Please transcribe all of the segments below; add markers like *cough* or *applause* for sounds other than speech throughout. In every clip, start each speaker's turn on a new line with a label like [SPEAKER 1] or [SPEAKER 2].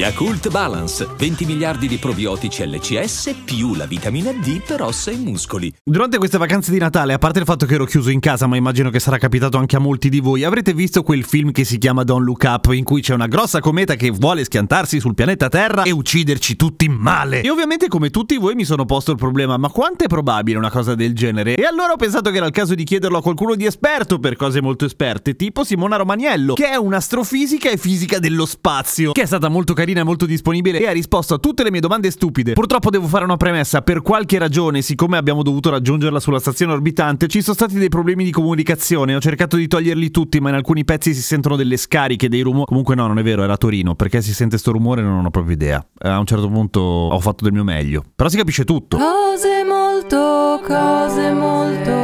[SPEAKER 1] Yakult Balance, 20 miliardi di probiotici LCS più la vitamina D per ossa e muscoli.
[SPEAKER 2] Durante queste vacanze di Natale, a parte il fatto che ero chiuso in casa, ma immagino che sarà capitato anche a molti di voi, avrete visto quel film che si chiama Don't Look Up, in cui c'è una grossa cometa che vuole schiantarsi sul pianeta Terra e ucciderci tutti male. E ovviamente, come tutti voi, mi sono posto il problema: ma quanto è probabile una cosa del genere? E allora ho pensato che era il caso di chiederlo a qualcuno di esperto per cose molto esperte, tipo Simona Romaniello, che è un'astrofisica e fisica dello spazio, che è stata molto carina e molto disponibile e ha risposto a tutte le mie domande stupide. Purtroppo devo fare una premessa, per qualche ragione, siccome abbiamo dovuto raggiungerla sulla stazione orbitante, ci sono stati dei problemi di comunicazione, ho cercato di toglierli tutti, ma in alcuni pezzi si sentono delle scariche, dei rumori. Comunque no, non è vero, era Torino, perché si sente sto rumore non ho proprio idea. A un certo punto ho fatto del mio meglio, però si capisce tutto.
[SPEAKER 3] Cose molto, cose molto,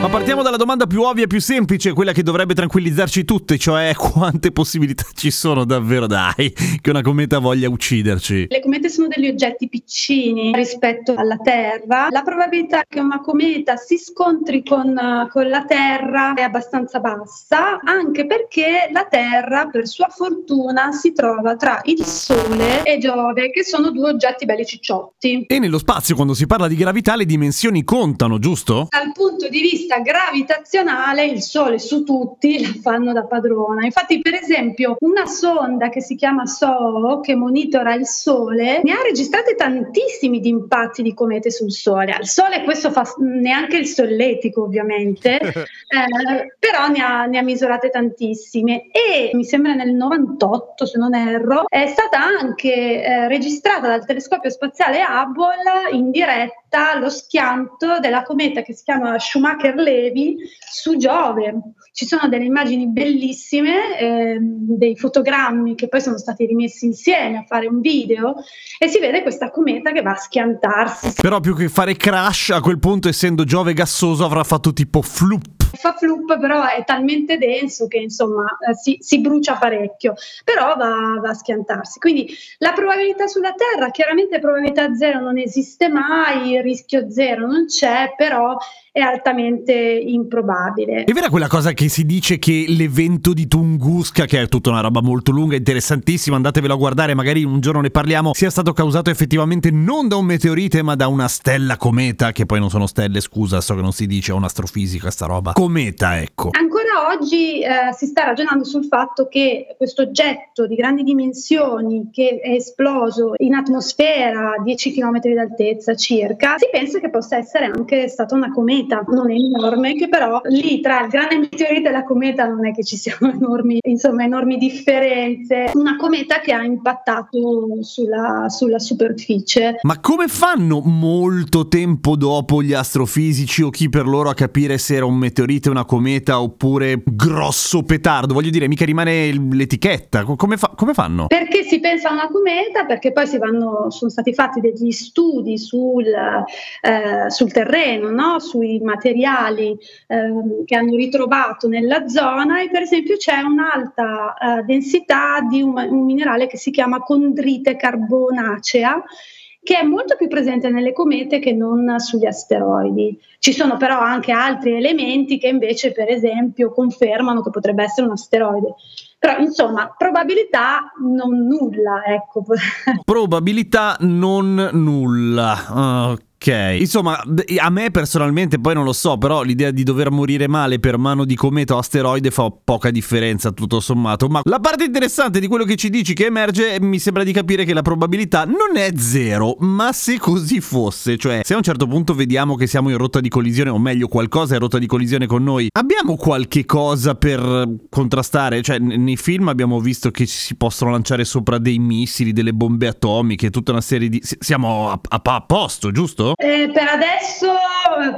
[SPEAKER 2] Ma partiamo dalla domanda più ovvia e più semplice, quella che dovrebbe tranquillizzarci tutte, cioè *laughs* quante possibilità ci sono davvero, dai, che una cometa voglia ucciderci.
[SPEAKER 4] Le comete sono degli oggetti piccini rispetto alla Terra. La probabilità che una cometa si scontri con, con la Terra è abbastanza bassa, anche perché la Terra, per sua fortuna, si trova tra il Sole e Giove, che sono due oggetti belli cicciotti.
[SPEAKER 2] E nello spazio, quando si parla di gravità, le dimensioni contano, giusto?
[SPEAKER 4] Dal punto di vista gravitazionale, il Sole su tutti *laughs* la fanno da padrona. Infatti, per esempio, una sonda che si chiama SOHO, che monitora il Sole, ne ha registrate tantissimi di impatti di comete sul Sole. Al Sole questo fa neanche il solletico, ovviamente, *laughs* eh, però ne ha, ne ha misurate tantissime. E mi sembra nel 98, se non erro, è stata anche eh, registrata dal telescopio spaziale Hubble in diretta lo schianto della cometa che si chiama Schumacher-Levy su Giove. Ci sono delle immagini bellissime, ehm, dei fotogrammi che poi sono stati rimessi insieme a fare un video e si vede questa cometa che va a schiantarsi.
[SPEAKER 2] Però più che fare crash, a quel punto, essendo Giove gassoso, avrà fatto tipo flup.
[SPEAKER 4] Fa flup, però è talmente denso che insomma eh, si, si brucia parecchio, però va, va a schiantarsi. Quindi la probabilità sulla Terra, chiaramente probabilità zero non esiste mai, il rischio zero non c'è, però è altamente improbabile.
[SPEAKER 2] È vera quella cosa che si dice che l'evento di Tunguska, che è tutta una roba molto lunga, interessantissima, andatevelo a guardare, magari un giorno ne parliamo, sia stato causato effettivamente non da un meteorite, ma da una stella cometa, che poi non sono stelle, scusa, so che non si dice, è un'astrofisica sta roba. Cometa, ecco.
[SPEAKER 4] Ancora oggi eh, si sta ragionando sul fatto che questo oggetto di grandi dimensioni che è esploso in atmosfera a 10 km d'altezza circa, si pensa che possa essere anche stata una cometa, non è enorme, che però lì tra il grande meteorite e la cometa non è che ci siano *laughs* enormi, insomma, enormi differenze. Una cometa che ha impattato sulla, sulla superficie.
[SPEAKER 2] Ma come fanno molto tempo dopo gli astrofisici o chi per loro a capire se era un meteorite, una cometa oppure grosso petardo? Voglio dire, mica rimane l'etichetta. Come, fa- come fanno?
[SPEAKER 4] Perché si pensa a una cometa? Perché poi vanno, sono stati fatti degli studi sul, eh, sul terreno, no? sui materiali eh, che hanno ritrovato nella zona e per esempio c'è un'alta eh, densità di un, un minerale che si chiama condrite carbonacea che è molto più presente nelle comete che non sugli asteroidi. Ci sono però anche altri elementi che invece, per esempio, confermano che potrebbe essere un asteroide. Però, insomma, probabilità non nulla, ecco. *laughs*
[SPEAKER 2] Probabilità non nulla. Ok, insomma, a me personalmente poi non lo so, però l'idea di dover morire male per mano di cometa o asteroide fa poca differenza tutto sommato. Ma la parte interessante di quello che ci dici che emerge mi sembra di capire che la probabilità non è zero, ma se così fosse, cioè se a un certo punto vediamo che siamo in rotta di collisione, o meglio qualcosa è in rotta di collisione con noi, abbiamo qualche cosa per contrastare? Cioè nei film abbiamo visto che si possono lanciare sopra dei missili, delle bombe atomiche, tutta una serie di... siamo a, a, a posto, giusto?
[SPEAKER 4] Eh, per adesso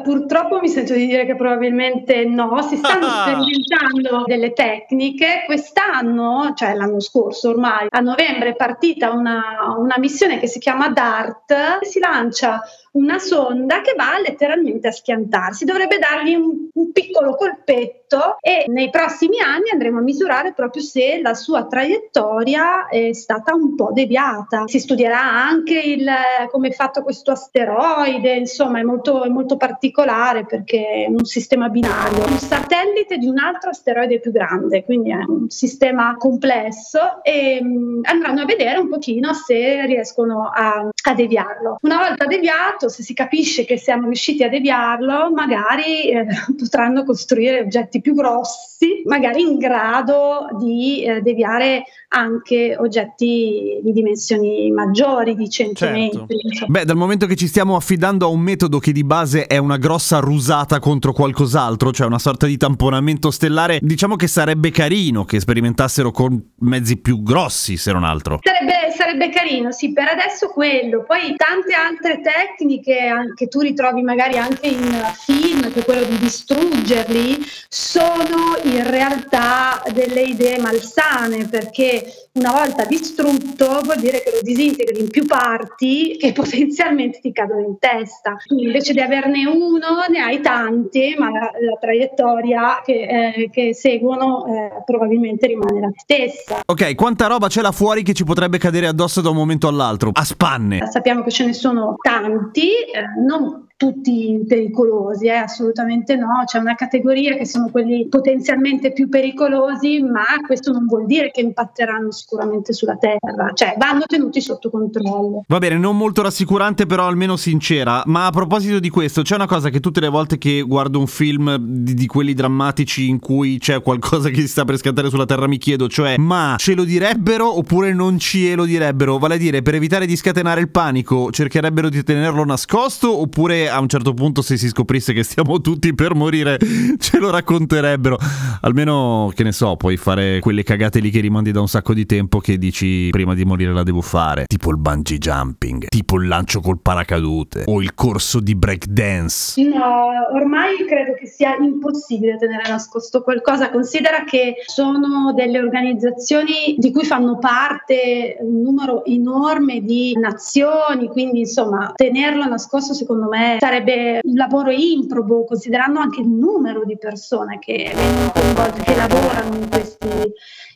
[SPEAKER 4] purtroppo mi sento di dire che probabilmente no, si stanno sperimentando delle tecniche. Quest'anno, cioè l'anno scorso ormai, a novembre è partita una, una missione che si chiama DART, si lancia una sonda che va letteralmente a schiantarsi, dovrebbe dargli un, un piccolo colpetto e nei prossimi anni andremo a misurare proprio se la sua traiettoria è stata un po' deviata. Si studierà anche il, come è fatto questo asteroide, insomma è molto, è molto particolare perché è un sistema binario, un satellite di un altro asteroide più grande, quindi è un sistema complesso e mh, andranno a vedere un pochino se riescono a, a deviarlo. Una volta deviato, se si capisce che siamo riusciti a deviarlo, magari eh, *laughs* potranno costruire oggetti più grossi, magari in grado di eh, deviare anche oggetti di dimensioni maggiori, di 100
[SPEAKER 2] Certo.
[SPEAKER 4] metri.
[SPEAKER 2] Beh, dal momento che ci stiamo affidando a un metodo che di base è una grossa rusata contro qualcos'altro, cioè una sorta di tamponamento stellare, diciamo che sarebbe carino che sperimentassero con mezzi più grossi, se non altro.
[SPEAKER 4] Sarebbe, sarebbe carino, sì, per adesso quello. Poi tante altre tecniche an- che tu ritrovi magari anche in film, che è quello di distruggerli, sono in realtà delle idee malsane, perché una volta distrutto vuol dire che lo disintegri in più parti che *laughs* potenzialmente ti cadono in testa. Quindi invece di averne uno, ne hai tanti, ma la, la traiettoria che, eh, che seguono eh, probabilmente rimane la stessa.
[SPEAKER 2] Ok, quanta roba c'è là fuori che ci potrebbe cadere addosso da un momento all'altro? A spanne.
[SPEAKER 4] Sappiamo che ce ne sono tanti, eh, non tutti pericolosi, eh, assolutamente no, c'è una categoria che sono quelli potenzialmente più pericolosi, ma questo non vuol dire che impatteranno sicuramente sulla Terra, cioè vanno tenuti sotto controllo.
[SPEAKER 2] Va bene, non molto rassicurante, però almeno sincera. Ma a proposito di questo, c'è una cosa che tutte le volte che guardo un film di, di quelli drammatici in cui c'è qualcosa che si sta per scattare sulla Terra mi chiedo, cioè, ma ce lo direbbero oppure non ce lo direbbero? Vale a dire, per evitare di scatenare il panico, cercherebbero di tenerlo nascosto oppure a un certo punto se si scoprisse che stiamo tutti per morire ce lo racconterebbero? Almeno, che ne so, puoi fare quelle cagate lì che rimandi da un sacco di tempo che dici prima di morire la devo fare. Tipo il bungee jumping, tipo il lancio col paracadute o il corso di breakdance.
[SPEAKER 4] No, ormai credo che sia impossibile tenere nascosto qualcosa. Considera che sono delle organizzazioni di cui fanno parte un numero enorme di nazioni, quindi insomma tenerlo nascosto secondo me sarebbe un lavoro improbo, considerando anche il numero di persone che vengono coinvolte, che lavorano in questi,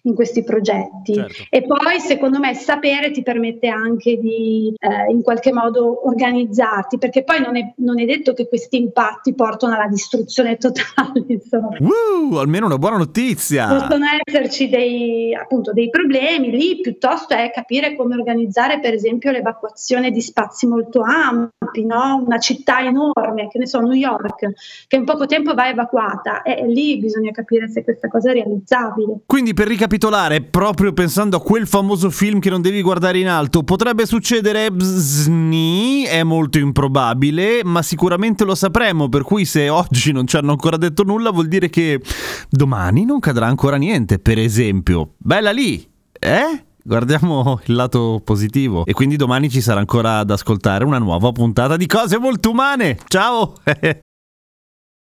[SPEAKER 4] in questi progetti.
[SPEAKER 2] Certo.
[SPEAKER 4] E poi secondo me sapere ti permette anche di eh, in qualche modo organizzarti, perché poi non è, non è detto che questi impatti portano alla distruzione totale, *laughs* insomma.
[SPEAKER 2] Uh, almeno una buona notizia.
[SPEAKER 4] Possono esserci dei, appunto, dei problemi lì, piuttosto è capire come organizzare per esempio l'evacuazione di spazi molto ampi, no? una città enorme, che ne so, New York, che in poco tempo va evacuata e e lì bisogna capire se questa cosa è realizzabile.
[SPEAKER 2] Quindi per ricapitolare, proprio pensando a quel famoso film che non devi guardare in alto, potrebbe succedere Bzni, è molto improbabile, ma sicuramente lo sapremo, per cui se oggi non ci hanno ancora detto nulla vuol dire che domani non cadrà ancora niente, per esempio. Bella lì, eh? Guardiamo il lato positivo e quindi domani ci sarà ancora ad ascoltare una nuova puntata di cose molto umane. Ciao! *laughs*